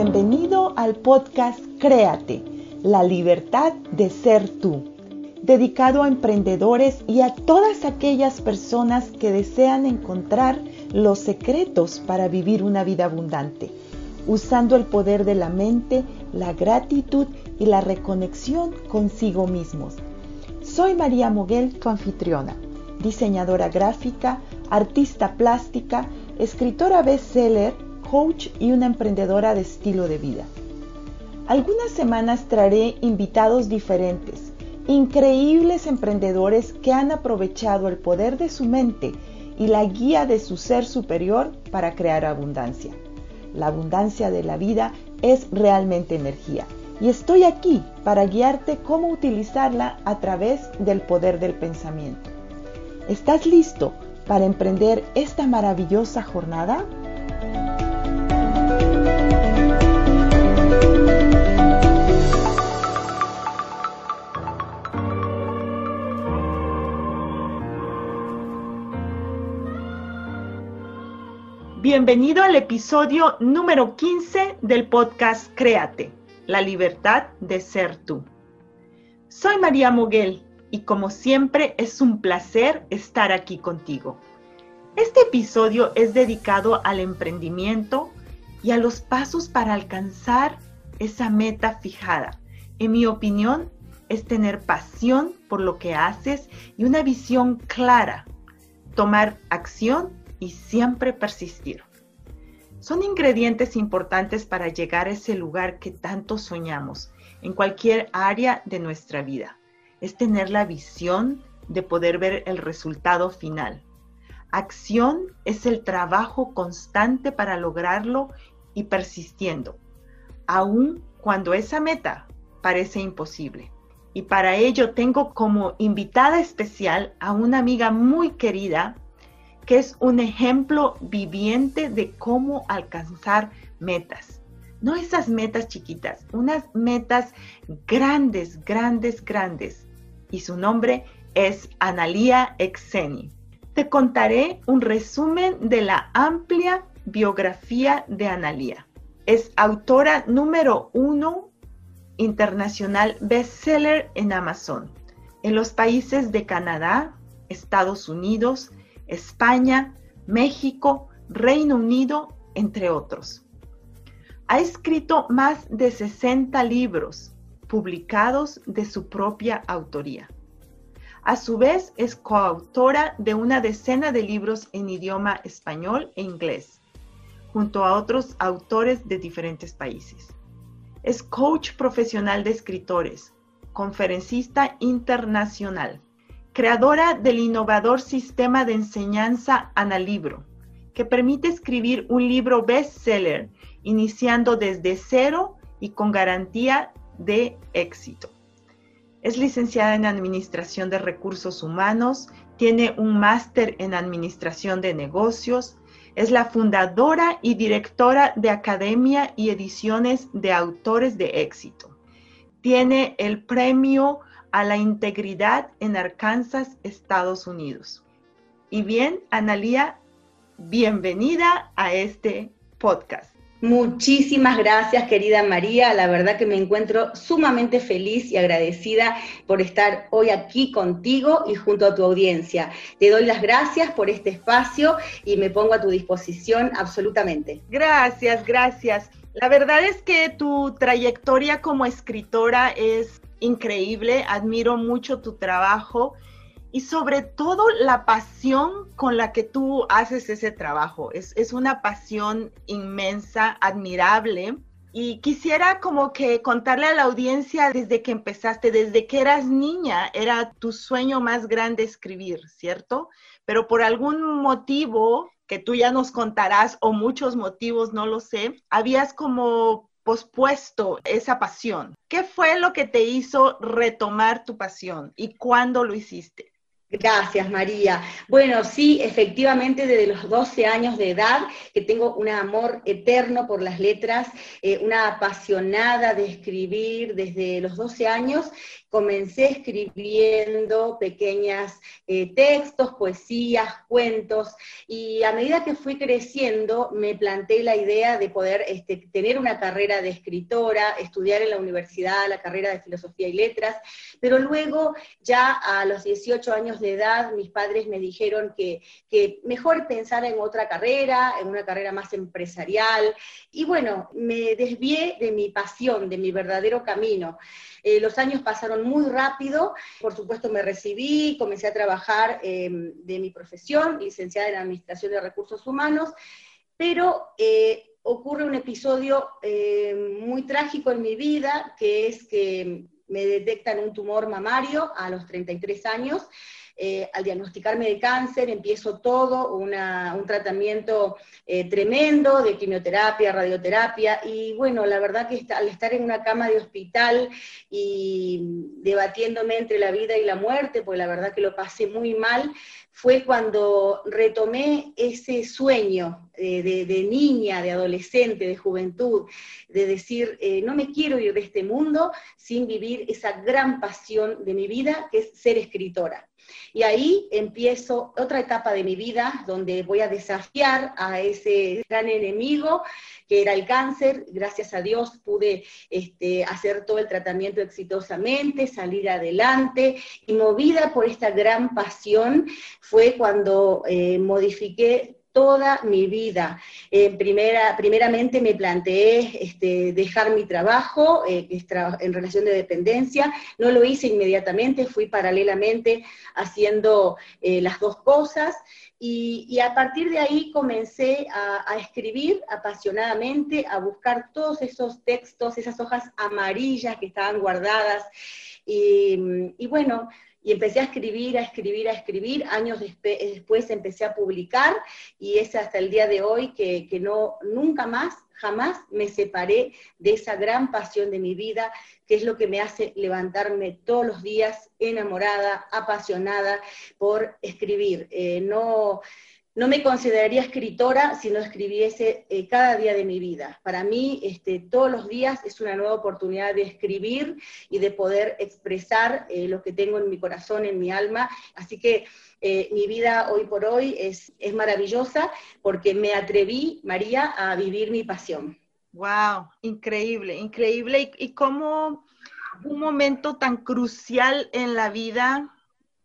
bienvenido al podcast Créate, la libertad de ser tú, dedicado a emprendedores y a todas aquellas personas que desean encontrar los secretos para vivir una vida abundante, usando el poder de la mente, la gratitud y la reconexión consigo mismos. Soy María Moguel, tu anfitriona, diseñadora gráfica, artista plástica, escritora bestseller, coach y una emprendedora de estilo de vida. Algunas semanas traeré invitados diferentes, increíbles emprendedores que han aprovechado el poder de su mente y la guía de su ser superior para crear abundancia. La abundancia de la vida es realmente energía y estoy aquí para guiarte cómo utilizarla a través del poder del pensamiento. ¿Estás listo para emprender esta maravillosa jornada? Bienvenido al episodio número 15 del podcast Créate, la libertad de ser tú. Soy María Moguel y como siempre es un placer estar aquí contigo. Este episodio es dedicado al emprendimiento y a los pasos para alcanzar esa meta fijada. En mi opinión, es tener pasión por lo que haces y una visión clara, tomar acción y siempre persistir. Son ingredientes importantes para llegar a ese lugar que tanto soñamos en cualquier área de nuestra vida. Es tener la visión de poder ver el resultado final. Acción es el trabajo constante para lograrlo y persistiendo, aun cuando esa meta parece imposible. Y para ello tengo como invitada especial a una amiga muy querida que es un ejemplo viviente de cómo alcanzar metas. No esas metas chiquitas, unas metas grandes, grandes, grandes. Y su nombre es Analía Exeni. Te contaré un resumen de la amplia biografía de Analía. Es autora número uno internacional bestseller en Amazon, en los países de Canadá, Estados Unidos, España, México, Reino Unido, entre otros. Ha escrito más de 60 libros publicados de su propia autoría. A su vez, es coautora de una decena de libros en idioma español e inglés, junto a otros autores de diferentes países. Es coach profesional de escritores, conferencista internacional creadora del innovador sistema de enseñanza Analibro, que permite escribir un libro bestseller iniciando desde cero y con garantía de éxito. Es licenciada en Administración de Recursos Humanos, tiene un máster en Administración de Negocios, es la fundadora y directora de Academia y Ediciones de Autores de Éxito. Tiene el premio a la integridad en Arkansas, Estados Unidos. Y bien, Analía, bienvenida a este podcast. Muchísimas gracias, querida María. La verdad que me encuentro sumamente feliz y agradecida por estar hoy aquí contigo y junto a tu audiencia. Te doy las gracias por este espacio y me pongo a tu disposición absolutamente. Gracias, gracias. La verdad es que tu trayectoria como escritora es increíble, admiro mucho tu trabajo y sobre todo la pasión con la que tú haces ese trabajo. Es, es, una pasión inmensa, admirable. Y quisiera como que contarle a la audiencia desde que empezaste, desde que eras niña, era tu sueño más grande escribir, ¿cierto? Pero por algún motivo que tú ya nos contarás o muchos motivos, no lo sé, habías como pospuesto esa pasión? ¿Qué fue lo que te hizo retomar tu pasión y cuándo lo hiciste? Gracias, María. Bueno, sí, efectivamente, desde los 12 años de edad, que tengo un amor eterno por las letras, eh, una apasionada de escribir desde los 12 años, comencé escribiendo pequeños eh, textos, poesías, cuentos, y a medida que fui creciendo me planteé la idea de poder este, tener una carrera de escritora, estudiar en la universidad la carrera de filosofía y letras, pero luego ya a los 18 años de edad mis padres me dijeron que, que mejor pensar en otra carrera, en una carrera más empresarial, y bueno, me desvié de mi pasión, de mi verdadero camino. Eh, los años pasaron muy rápido, por supuesto me recibí, comencé a trabajar em, de mi profesión, licenciada en Administración de Recursos Humanos, pero eh, ocurre un episodio em, muy trágico en mi vida, que es que me detectan un tumor mamario a los 33 años. Eh, al diagnosticarme de cáncer empiezo todo, un tratamiento eh, tremendo de quimioterapia, radioterapia, y bueno, la verdad que al estar en una cama de hospital y debatiéndome entre la vida y la muerte, pues la verdad que lo pasé muy mal, fue cuando retomé ese sueño eh, de, niña, de adolescente, de juventud, de decir, no me quiero ir de este mundo sin vivir esa gran pasión de mi vida, que es ser escritora. Y ahí empiezo otra etapa de mi vida donde voy a desafiar a ese gran enemigo que era el cáncer. Gracias a Dios pude este, hacer todo el tratamiento exitosamente, salir adelante y movida por esta gran pasión fue cuando eh, modifiqué toda mi vida. primera, primeramente me planteé este, dejar mi trabajo eh, en relación de dependencia, no lo hice inmediatamente, fui paralelamente haciendo eh, las dos cosas. Y, a partir de ahí comencé a, escribir apasionadamente, a buscar todos esos textos, esas hojas amarillas que estaban guardadas. Y bueno, y empecé a escribir, a escribir, a escribir. Años después empecé a publicar y es hasta el día de hoy que, que, no, nunca más, jamás me separé de esa gran pasión de mi vida, que es lo que me hace levantarme todos los días enamorada, apasionada por escribir. Eh, no no me consideraría escritora si no escribiese eh, cada día de mi vida. Para mí, este, todos los días es una nueva oportunidad de escribir y de poder expresar eh, lo que tengo en mi corazón, en mi alma. Así que eh, mi vida hoy por hoy es, es maravillosa porque me atreví, María, a vivir mi pasión. Wow, increíble, increíble. Y, y cómo un momento tan crucial en la vida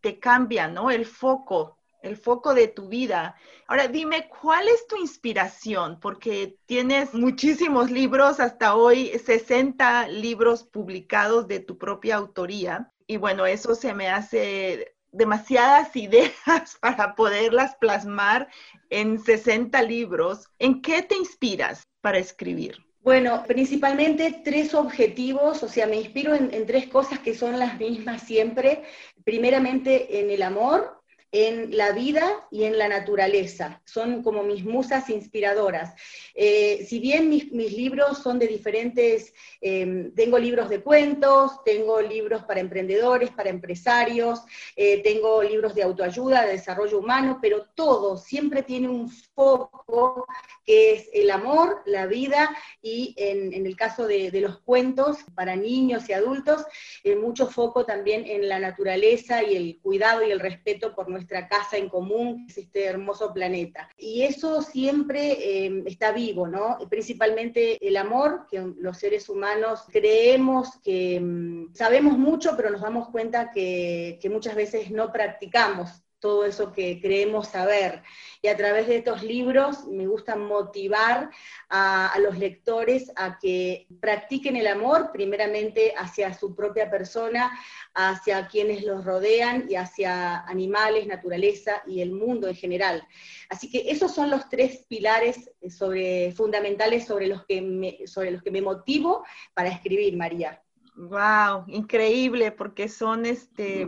te cambia, ¿no? El foco el foco de tu vida. Ahora dime, ¿cuál es tu inspiración? Porque tienes muchísimos libros, hasta hoy 60 libros publicados de tu propia autoría. Y bueno, eso se me hace demasiadas ideas para poderlas plasmar en 60 libros. ¿En qué te inspiras para escribir? Bueno, principalmente tres objetivos, o sea, me inspiro en, tres cosas que son las mismas siempre. Primeramente en el amor, en la vida y en la naturaleza. Son como mis musas inspiradoras. Eh, si bien mis, libros son de diferentes, em, tengo libros de cuentos, tengo libros para emprendedores, para empresarios, eh, tengo libros de autoayuda, de desarrollo humano, pero todo siempre tiene un foco que es el amor, la vida y en, el caso de, los cuentos para niños y adultos, eh, mucho foco también en la naturaleza y el cuidado y el respeto por nuestra casa en común, que es este hermoso planeta. Y eso siempre eh, está vivo, ¿no? Principalmente el amor, que los seres humanos creemos que mm, sabemos mucho, pero nos damos cuenta que muchas veces no practicamos todo eso que creemos saber. Y a través de estos libros me gusta motivar a, los lectores a que practiquen el amor, primeramente hacia su propia persona, hacia quienes los rodean y hacia animales, naturaleza y el mundo en general. Así que esos son los tres pilares sobre, fundamentales sobre los, que me, sobre los que me motivo para escribir, María. Wow, increíble, porque son este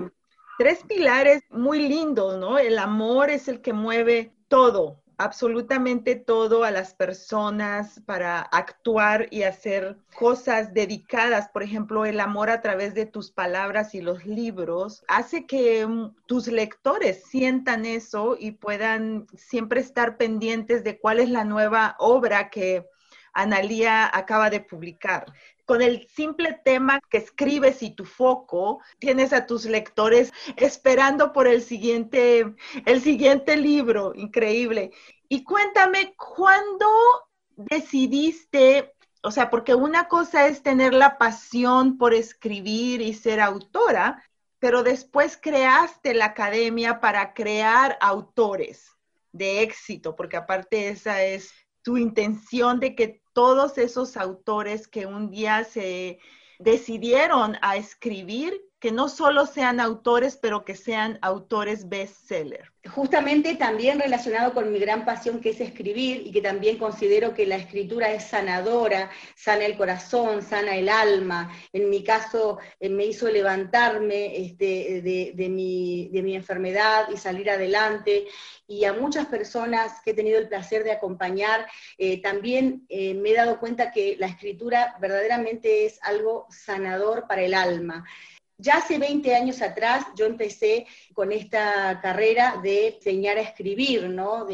tres pilares muy lindos, ¿no? El amor es el que mueve todo, absolutamente todo a las personas para actuar y hacer cosas dedicadas. Por ejemplo, el amor a través de tus palabras y los libros hace que mm, tus lectores sientan eso y puedan siempre estar pendientes de cuál es la nueva obra que Analía acaba de publicar. Con el simple tema que escribes y tu foco, tienes a tus lectores esperando por el siguiente, el siguiente libro, increíble. Y cuéntame, ¿cuándo decidiste o sea, porque una cosa es tener la pasión por escribir y ser autora, pero después creaste la academia para crear autores de éxito, porque aparte esa es tu intención de que todos esos autores que un día se decidieron a escribir que no solo sean autores, pero que sean autores bestseller. Justamente también relacionado con mi gran pasión que es escribir y que también considero que la escritura es sanadora, sana el corazón, sana el alma. En mi caso eh, me hizo levantarme este, de, mi, enfermedad y salir adelante. Y a muchas personas que he tenido el placer de acompañar, eh, también eh, me he dado cuenta que la escritura verdaderamente es algo sanador para el alma. Ya hace 20 años atrás yo empecé con esta carrera de enseñar a escribir, ¿no?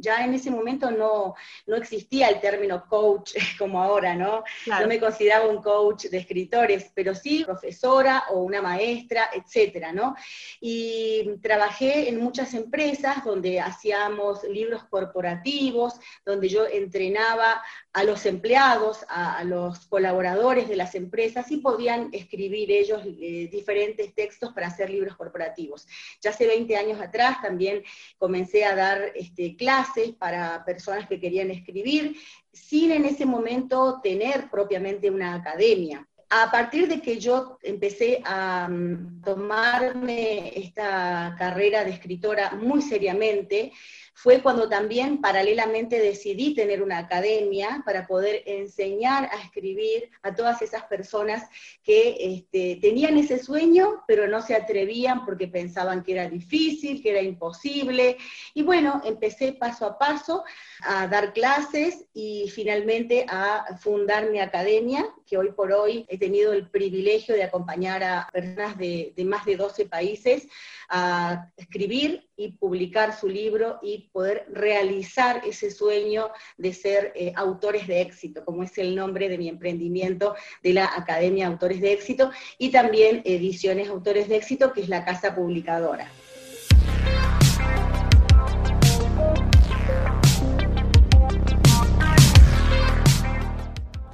ya en ese momento no, no existía el término coach como ahora, ¿no? No me consideraba un coach de escritores, pero sí profesora o una maestra, etcétera, ¿no? Y trabajé en muchas empresas donde hacíamos libros corporativos, donde yo entrenaba a los empleados, a, los colaboradores de las empresas y podían escribir ellos eh, diferentes textos para hacer libros corporativos. Ya hace 20 años atrás también comencé a dar este, clases para personas que querían escribir, sin en ese momento tener propiamente una academia. A partir de que yo empecé a mm, tomarme esta carrera de escritora muy seriamente, fue cuando también paralelamente decidí tener una academia para poder enseñar a escribir a todas esas personas que este, tenían ese sueño, pero no se atrevían porque pensaban que era difícil, que era imposible. Y bueno, empecé paso a paso a dar clases y finalmente a fundar mi academia, que hoy por hoy he tenido el privilegio de acompañar a personas de, de más de 12 países a escribir y publicar su libro y poder realizar ese sueño de ser eh, autores de éxito, como es el nombre de mi emprendimiento de la Academia Autores de Éxito, y también Ediciones Autores de Éxito, que es la casa publicadora.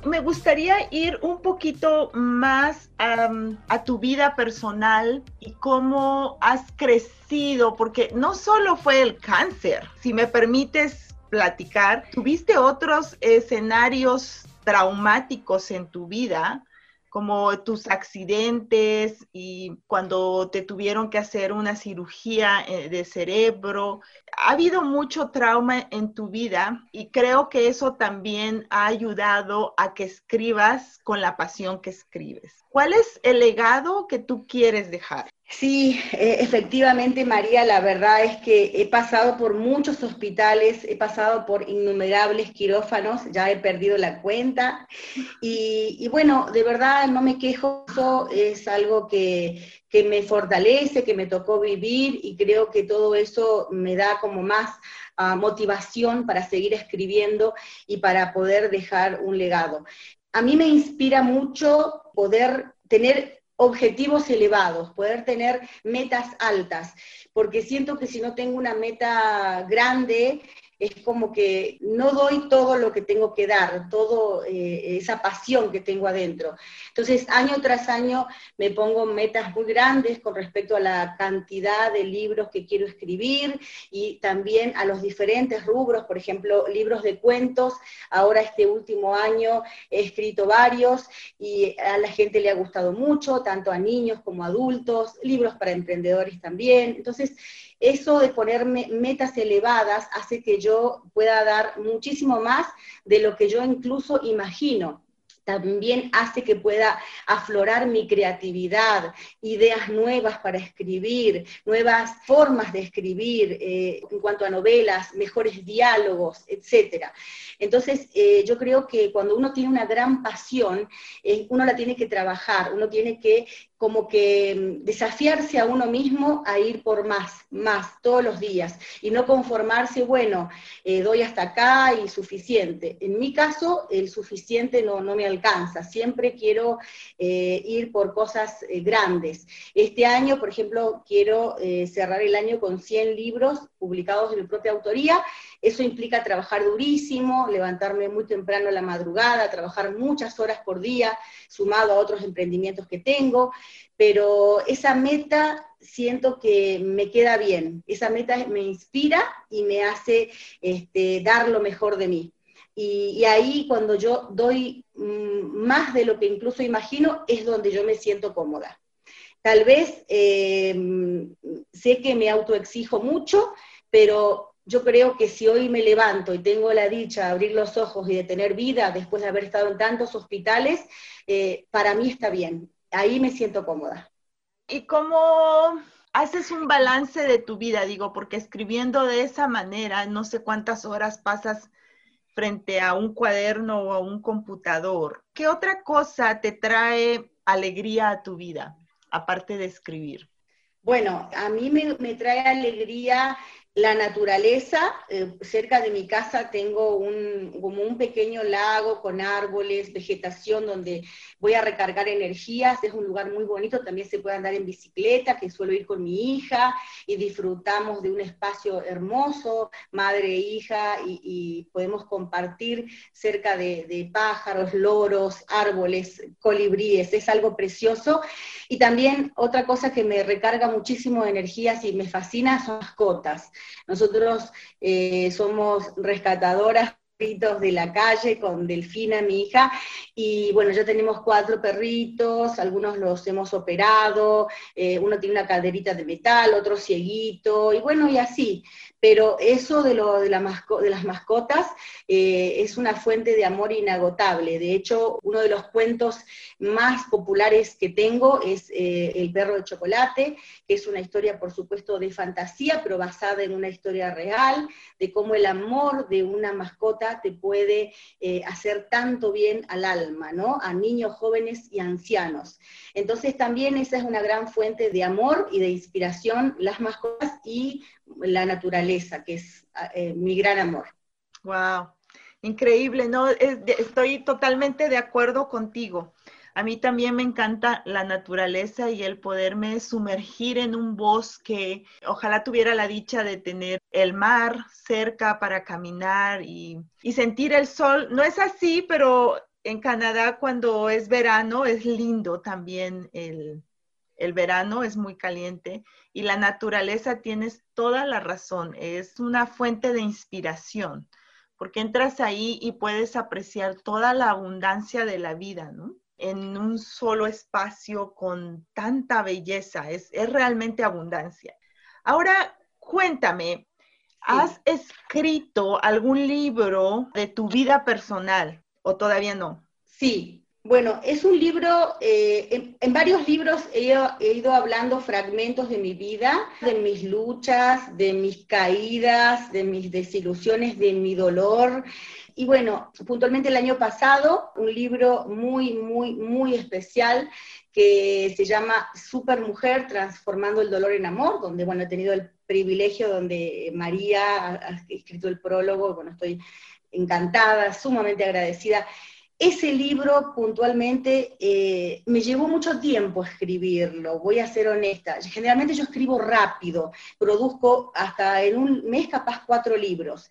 Me gustaría ir un poquito más a tu vida personal y cómo has crecido, porque no solo fue el cáncer, si me permites platicar, tuviste otros escenarios traumáticos en tu vida como tus accidentes y cuando te tuvieron que hacer una cirugía eh, de cerebro. Ha habido mucho trauma en tu vida y creo que eso también ha ayudado a que escribas con la pasión que escribes. ¿Cuál es el legado que tú quieres dejar? Sí, e, efectivamente, María, la verdad es que he pasado por muchos hospitales, he pasado por innumerables quirófanos, ya he perdido la cuenta. Y, bueno, de verdad no me quejo, es algo que, me fortalece, que me tocó vivir y creo que todo eso me da como más ah, motivación para seguir escribiendo y para poder dejar un legado. A mí me inspira mucho poder tener objetivos elevados, poder tener metas altas, porque siento que si no tengo una meta grande, es como que no doy todo lo que tengo que dar, toda eh, esa pasión que tengo adentro. Entonces, año tras año me pongo metas muy grandes con respecto a la cantidad de libros que quiero escribir y también a los diferentes rubros, por ejemplo, libros de cuentos. Ahora este último año he escrito varios y a la gente le ha gustado mucho, tanto a niños como a adultos, libros para emprendedores también. Entonces, eso de ponerme metas elevadas hace que yo pueda dar muchísimo más de lo que yo incluso imagino también hace que pueda aflorar mi creatividad, ideas nuevas para escribir, nuevas formas de escribir eh, en cuanto a novelas, mejores diálogos, etc. Entonces, eh, yo creo que cuando uno tiene una gran pasión, eh, uno la tiene que trabajar, uno tiene que como que mm, desafiarse a uno mismo a ir por más, más, todos los días, y no conformarse, bueno, eh, doy hasta acá y suficiente. En mi caso, el suficiente no, no me alcanza, siempre quiero eh, ir por cosas eh, grandes. Este año, por ejemplo, quiero cerrar el año con 100 libros publicados de mi propia autoría, eso implica trabajar durísimo, levantarme muy temprano a la madrugada, trabajar muchas horas por día, sumado a otros emprendimientos que tengo, pero esa meta siento que me queda bien, esa meta me inspira y me hace este, dar lo mejor de mí. Y, ahí cuando yo doy mm, más de lo que incluso imagino, es donde yo me siento cómoda. Tal vez eh, sé que me autoexijo mucho, pero yo creo que si hoy me levanto y tengo la dicha de abrir los ojos y de tener vida después de haber estado en tantos hospitales, eh, para mí está bien. Ahí me siento cómoda. ¿Y cómo haces un balance de tu vida? Digo, porque escribiendo de esa manera, no sé cuántas horas pasas frente a un cuaderno o a un computador. ¿Qué otra cosa te trae alegría a tu vida, aparte de escribir? Bueno, a mí me, me trae alegría la naturaleza, eh, cerca de mi casa tengo un, como un pequeño lago con árboles, vegetación donde voy a recargar energías, es un lugar muy bonito, también se puede andar en bicicleta, que suelo ir con mi hija y disfrutamos de un espacio hermoso, madre e hija, y, podemos compartir cerca de, pájaros, loros, árboles, colibríes, es algo precioso. Y también otra cosa que me recarga muchísimo de energías y me fascina son mascotas. Nosotros eh, somos rescatadoras de la calle con Delfina, mi hija, y bueno, ya tenemos cuatro perritos, algunos los hemos operado, eh, uno tiene una caderita de metal, otro cieguito, y bueno, y así pero eso de, lo, de, la de las mascotas eh, es una fuente de amor inagotable. De hecho, uno de los cuentos más populares que tengo es eh, El perro de chocolate, que es una historia, por supuesto, de fantasía, pero basada en una historia real, de cómo el amor de una mascota te puede eh, hacer tanto bien al alma, ¿no? A niños, jóvenes y ancianos. Entonces, también esa es una gran fuente de amor y de inspiración, las mascotas y la naturaleza, que es eh, mi gran amor. Wow, increíble, ¿no? estoy totalmente de acuerdo contigo. A mí también me encanta la naturaleza y el poderme sumergir en un bosque. Ojalá tuviera la dicha de tener el mar cerca para caminar y, y sentir el sol. No es así, pero en Canadá cuando es verano es lindo también el, el verano es muy caliente y la naturaleza tienes toda la razón, es una fuente de inspiración, porque entras ahí y puedes apreciar toda la abundancia de la vida, ¿no? En un solo espacio con tanta belleza, es, realmente abundancia. Ahora, cuéntame, ¿has escrito algún libro de tu vida personal o todavía no? Sí, bueno, es un libro, eh, en, varios libros he, ido hablando fragmentos de mi vida, de mis luchas, de mis caídas, de mis desilusiones, de mi dolor. Y bueno, puntualmente el año pasado, un libro muy, muy, muy especial que se llama Supermujer, transformando el dolor en amor, donde, bueno, he tenido el privilegio donde María ha escrito el prólogo, bueno, estoy encantada, sumamente agradecida. Ese libro puntualmente eh, me llevó mucho tiempo escribirlo, voy a ser honesta. Generalmente yo escribo rápido, produzco hasta en un mes capaz cuatro libros,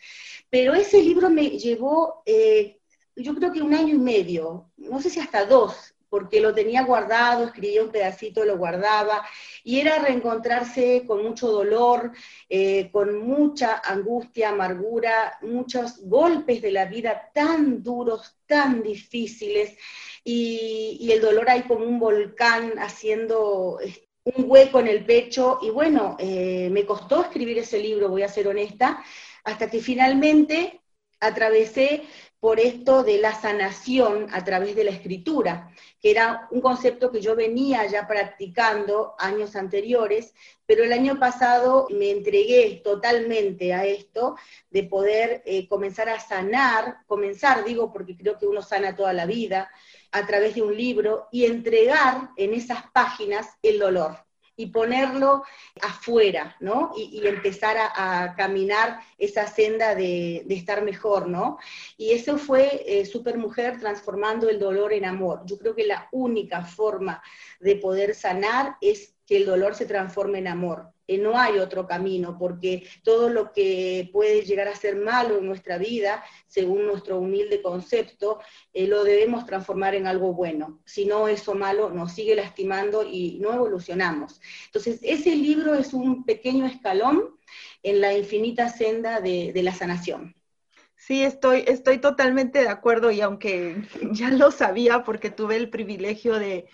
pero ese libro me llevó, eh, yo creo que un año y medio, no sé si hasta dos, porque lo tenía guardado, escribía un pedacito, lo guardaba, y era reencontrarse con mucho dolor, eh, con mucha angustia, amargura, muchos golpes de la vida tan duros, tan difíciles, y, el dolor ahí como un volcán haciendo un hueco en el pecho, y bueno, eh, me costó escribir ese libro, voy a ser honesta, hasta que finalmente atravesé por esto de la sanación a través de la escritura, que era un concepto que yo venía ya practicando años anteriores, pero el año pasado me entregué totalmente a esto de poder eh, comenzar a sanar, comenzar digo porque creo que uno sana toda la vida, a través de un libro y entregar en esas páginas el dolor y ponerlo afuera, ¿no? Y, empezar a, caminar esa senda de, estar mejor, ¿no? Y eso fue eh, Supermujer transformando el dolor en amor. Yo creo que la única forma de poder sanar es que el dolor se transforme en amor. No hay otro camino, porque todo lo que puede llegar a ser malo en nuestra vida, según nuestro humilde concepto, eh, lo debemos transformar en algo bueno. Si no, eso malo nos sigue lastimando y no evolucionamos. Entonces, ese libro es un pequeño escalón en la infinita senda de, la sanación. Sí, estoy, estoy totalmente de acuerdo y aunque ya lo sabía porque tuve el privilegio de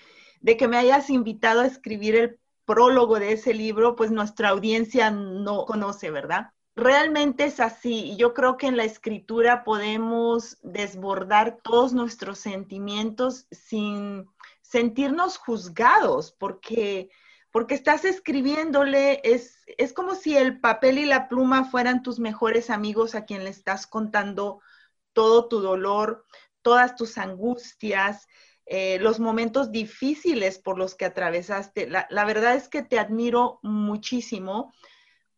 que me hayas invitado a escribir el prólogo de ese libro, pues nuestra audiencia no conoce, ¿verdad? Realmente es así. Yo creo que en la escritura podemos desbordar todos nuestros sentimientos sin sentirnos juzgados, porque, porque estás escribiéndole, es, es como si el papel y la pluma fueran tus mejores amigos a quien le estás contando todo tu dolor, todas tus angustias, eh, los momentos difíciles por los que atravesaste. La, verdad es que te admiro muchísimo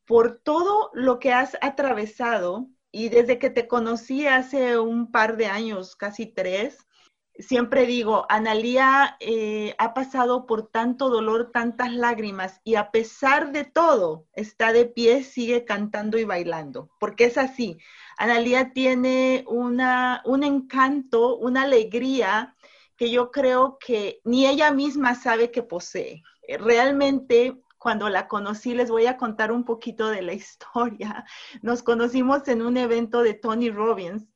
por todo lo que has atravesado y desde que te conocí hace un par de años, casi tres, siempre digo, Analía eh, ha pasado por tanto dolor, tantas lágrimas y a pesar de todo está de pie, sigue cantando y bailando, porque es así. Analía tiene una, un encanto, una alegría que yo creo que ni ella misma sabe que posee. Realmente, cuando la conocí, les voy a contar un poquito de la historia. Nos conocimos en un evento de Tony Robbins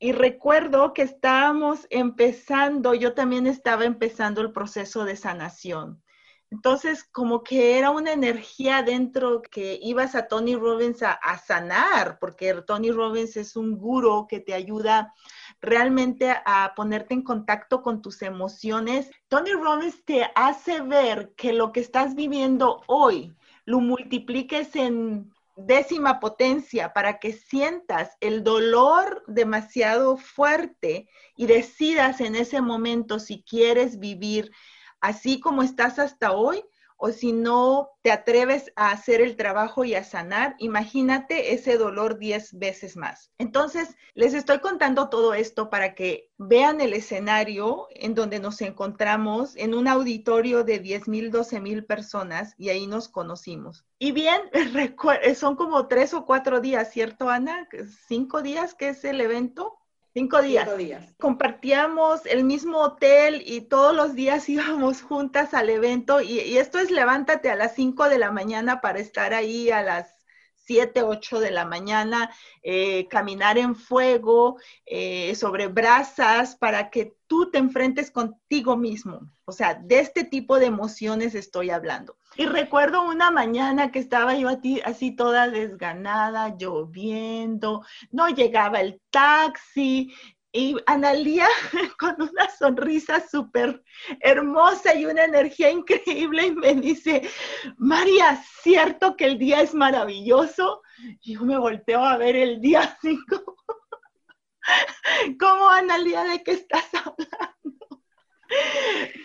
y recuerdo que estábamos empezando, yo también estaba empezando el proceso de sanación. Entonces, como que era una energía dentro que ibas a Tony Robbins a, a, sanar, porque Tony Robbins es un guro que te ayuda realmente a ponerte en contacto con tus emociones. Tony Robbins te hace ver que lo que estás viviendo hoy lo multipliques en décima potencia para que sientas el dolor demasiado fuerte y decidas en ese momento si quieres vivir así como estás hasta hoy o si no te atreves a hacer el trabajo y a sanar, imagínate ese dolor 10 veces más. Entonces, les estoy contando todo esto para que vean el escenario en donde nos encontramos en un auditorio de 10 mil, 12 mil personas y ahí nos conocimos. Y bien, son como tres o cuatro días, ¿cierto, Ana? ¿Cinco días que es el evento? Cinco días. Compartíamos el mismo hotel y todos los días íbamos juntas al evento y, y, esto es levántate a las cinco de la mañana para estar ahí a las 7, 8 de la mañana, eh, caminar en fuego, eh, sobre brasas, para que tú te enfrentes contigo mismo. O sea, de este tipo de emociones estoy hablando. Y recuerdo una mañana que estaba yo así toda desganada, lloviendo, no llegaba el taxi, y Analía con una sonrisa súper hermosa y una energía increíble y me dice, María, ¿cierto que el día es maravilloso? Y yo me volteo a ver el día 5. ¿Cómo, Analía, de qué estás hablando?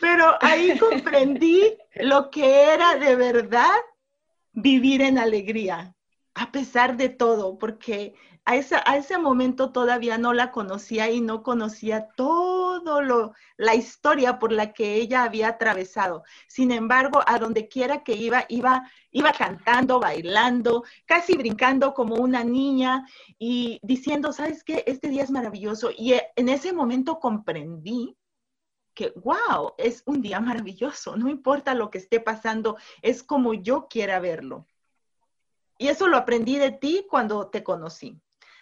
Pero ahí comprendí lo que era de verdad vivir en alegría, a pesar de todo, porque a, ese momento todavía no la conocía y no conocía todo lo, la historia por la que ella había atravesado. Sin embargo, a donde quiera que iba, iba, iba cantando, bailando, casi brincando como una niña y diciendo, ¿sabes qué? Este día es maravilloso. Y eh, en ese momento comprendí que, wow, es un día maravilloso, no importa lo que esté pasando, es como yo quiera verlo. Y eso lo aprendí de ti cuando te conocí.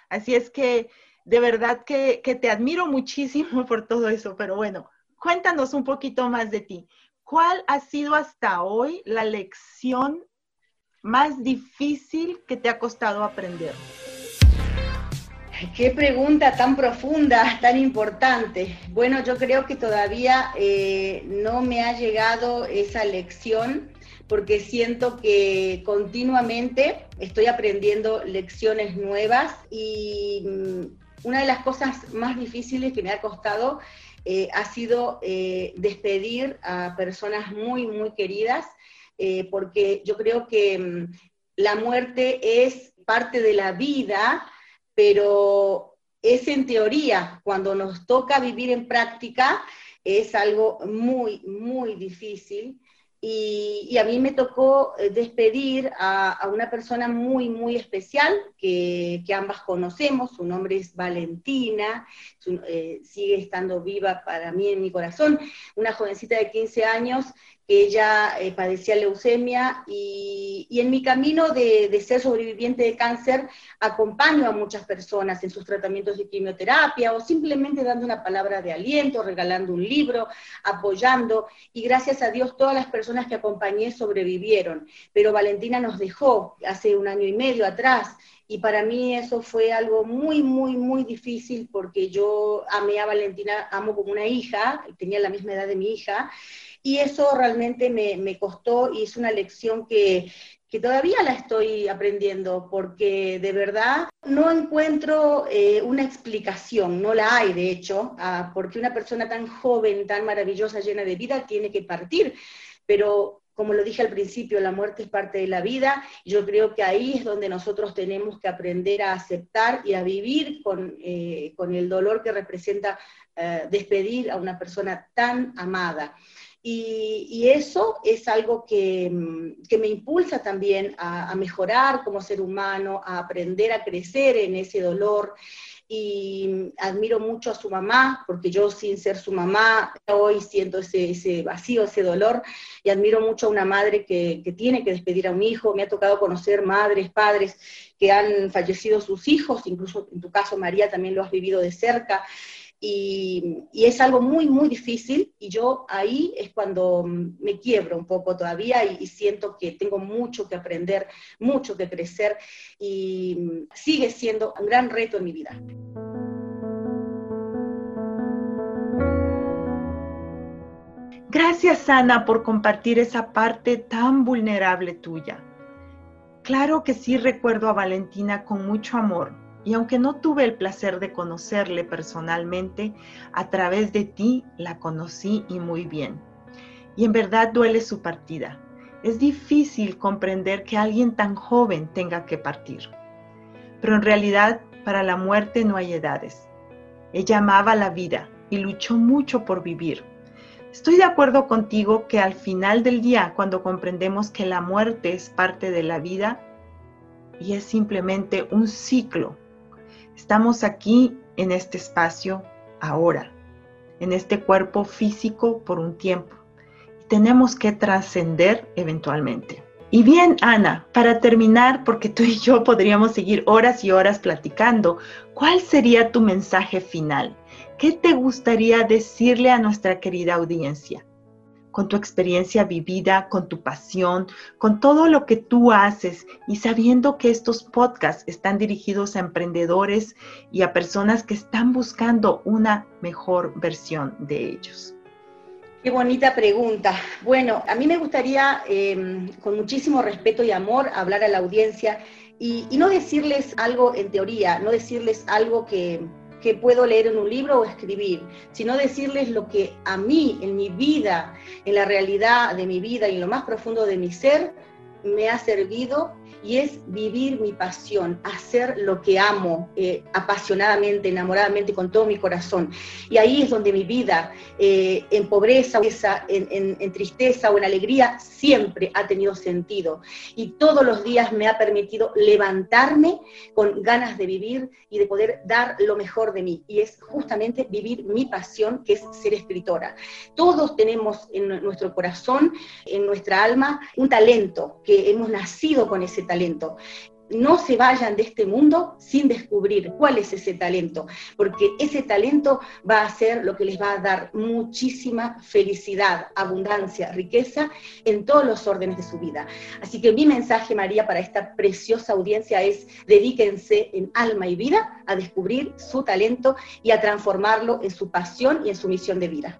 Así es que de verdad que, te admiro muchísimo por todo eso, pero bueno, cuéntanos un poquito más de ti. ¿Cuál ha sido hasta hoy la lección más difícil que te ha costado aprender? Qué pregunta tan profunda, tan importante. Bueno, yo creo que todavía eh, no me ha llegado esa lección porque siento que continuamente estoy aprendiendo lecciones nuevas y mm, una de las cosas más difíciles que me ha costado eh, ha sido eh, despedir a personas muy, muy queridas, porque yo creo que mm, la muerte es parte de la vida, pero es en teoría, cuando nos toca vivir en práctica, es algo muy, muy difícil. Y, a mí me tocó eh, despedir a, una persona muy, muy especial que, ambas conocemos. Su nombre es Valentina, eh, sigue estando viva para mí en mi corazón. Una jovencita de 15 años que ella eh, padecía leucemia y, en mi camino de, ser sobreviviente de cáncer acompaño a muchas personas en sus tratamientos de quimioterapia o simplemente dando una palabra de aliento, regalando un libro, apoyando. Y gracias a Dios todas las personas que acompañé sobrevivieron. Pero Valentina nos dejó hace un año y medio atrás. Y para mí eso fue algo muy, muy, muy difícil porque yo amé a Valentina, amo como una hija, tenía la misma edad de mi hija, y eso realmente me, costó y es una lección que, todavía la estoy aprendiendo, porque de verdad no encuentro eh, una explicación, no la hay de hecho, a porque una persona tan joven, tan maravillosa, llena de vida, tiene que partir. Pero como lo dije al principio, la muerte es parte de la vida yo creo que ahí es donde nosotros tenemos que aprender a aceptar y a vivir con, eh, el dolor que representa eh, despedir a una persona tan amada. Y, eso es algo que, me impulsa también a, mejorar como ser humano, a aprender a crecer en ese dolor. Y admiro mucho a su mamá, porque yo sin ser su mamá, hoy siento ese, vacío, ese dolor, y admiro mucho a una madre que, que tiene que despedir a un hijo. Me ha tocado conocer madres, padres que han fallecido sus hijos, incluso en tu caso, María, también lo has vivido de cerca. Y, es algo muy, muy difícil y yo ahí es cuando me quiebro un poco todavía y, siento que tengo mucho que aprender, mucho que crecer y sigue siendo un gran reto en mi vida. Gracias, Ana, por compartir esa parte tan vulnerable tuya. Claro que sí recuerdo a Valentina con mucho amor, y aunque no tuve el placer de conocerle personalmente, a través de ti la conocí y muy bien. Y en verdad duele su partida. Es difícil comprender que alguien tan joven tenga que partir. Pero en realidad para la muerte no hay edades. Ella amaba la vida y luchó mucho por vivir. Estoy de acuerdo contigo que al final del día, cuando comprendemos que la muerte es parte de la vida y es simplemente un ciclo Estamos aquí en este espacio ahora, en este cuerpo físico por un tiempo. Y tenemos que trascender eventualmente. Y bien, Ana, para terminar, porque tú y yo podríamos seguir horas y horas platicando, ¿cuál sería tu mensaje final? ¿Qué te gustaría decirle a nuestra querida audiencia? Con tu experiencia vivida, con tu pasión, con todo lo que tú haces y sabiendo que estos podcasts están dirigidos a emprendedores y a personas que están buscando una mejor versión de ellos. Qué bonita pregunta. Bueno, a mí me gustaría, em, con muchísimo respeto y amor, hablar a la audiencia y no decirles algo en teoría, no decirles algo que, que puedo leer en un libro o escribir, sino decirles lo que a mí, en mi vida, en la realidad de mi vida y en lo más profundo de mi ser, me ha servido y es vivir mi pasión, hacer lo que amo eh, apasionadamente, enamoradamente, con todo mi corazón. Y ahí es donde mi vida, eh, en pobreza, en, en, tristeza o en alegría, siempre ha tenido sentido. Y todos los días me ha permitido levantarme con ganas de vivir y de poder dar lo mejor de mí. Y es justamente vivir mi pasión, que es ser escritora. Todos tenemos en nuestro corazón, en nuestra alma, un talento, que hemos nacido con ese talento talento. no se vayan de este mundo sin descubrir cuál es ese talento, porque ese talento va a ser lo que les va a dar muchísima felicidad, abundancia, riqueza en todos los órdenes de su vida. Así que mi mensaje, María, para esta preciosa audiencia es dedíquense en alma y vida a descubrir su talento y a transformarlo en su pasión y en su misión de vida.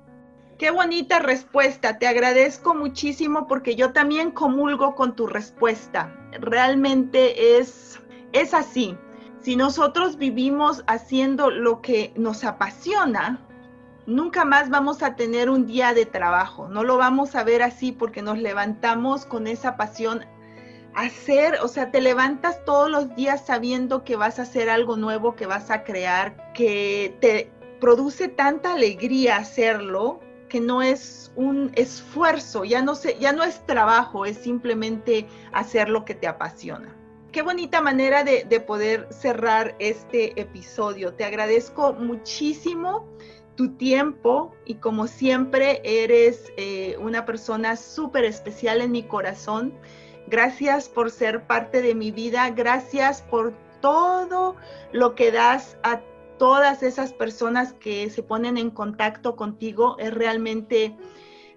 Qué bonita respuesta, te agradezco muchísimo porque yo también comulgo con tu respuesta. Realmente es, es así. Si nosotros vivimos haciendo lo que nos apasiona, nunca más vamos a tener un día de trabajo. No lo vamos a ver así porque nos levantamos con esa pasión hacer, o sea, te levantas todos los días sabiendo que vas a hacer algo nuevo, que vas a crear, que te produce tanta alegría hacerlo, que no es un esfuerzo, ya no, sé, ya no es trabajo, es simplemente hacer lo que te apasiona. Qué bonita manera de, poder cerrar este episodio. Te agradezco muchísimo tu tiempo y como siempre eres eh, una persona súper especial en mi corazón. Gracias por ser parte de mi vida. Gracias por todo lo que das a todas esas personas que se ponen en contacto contigo es realmente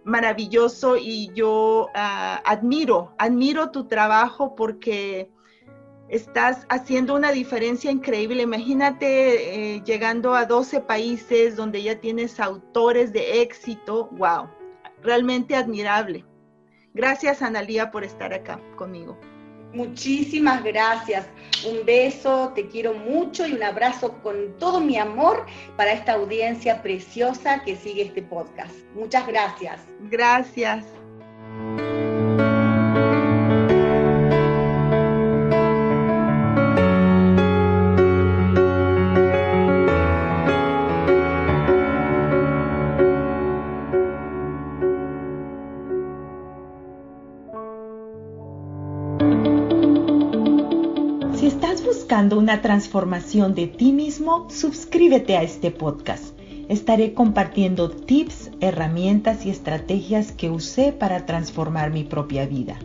maravilloso y yo ah, admiro, admiro tu trabajo porque estás haciendo una diferencia increíble. Imagínate eh, llegando a 12 países donde ya tienes autores de éxito. ¡Wow! Realmente admirable. Gracias, Analía, por estar acá conmigo. Muchísimas gracias. Un beso, te quiero mucho y un abrazo con todo mi amor para esta audiencia preciosa que sigue este podcast. Muchas gracias. Gracias. Transformación de ti mismo, suscríbete a este podcast. Estaré compartiendo tips, herramientas y estrategias que usé para transformar mi propia vida.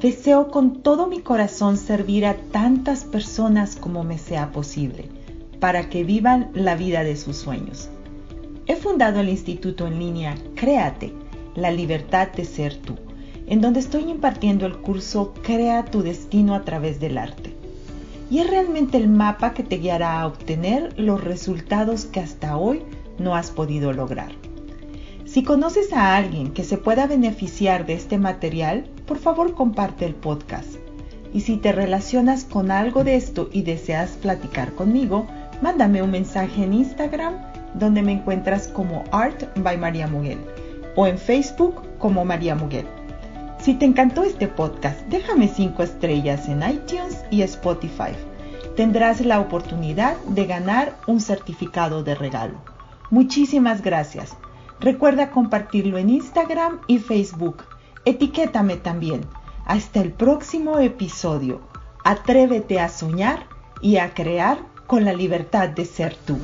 Deseo con todo mi corazón servir a tantas personas como me sea posible, para que vivan la vida de sus sueños. He fundado el instituto en línea Créate, la libertad de ser tú, en donde estoy impartiendo el curso Crea tu destino a través del arte y es realmente el mapa que te guiará a obtener los resultados que hasta hoy no has podido lograr. Si conoces a alguien que se pueda beneficiar de este material, por favor comparte el podcast. Y si te relacionas con algo de esto y deseas platicar conmigo, mándame un mensaje en Instagram donde me encuentras como Art by María Muguel o en Facebook como María Muguel. Si te encantó este podcast, déjame 5 estrellas en iTunes y Spotify. Tendrás la oportunidad de ganar un certificado de regalo. Muchísimas gracias. Recuerda compartirlo en Instagram y Facebook. Etiquétame también. Hasta el próximo episodio. Atrévete a soñar y a crear con la libertad de ser tú.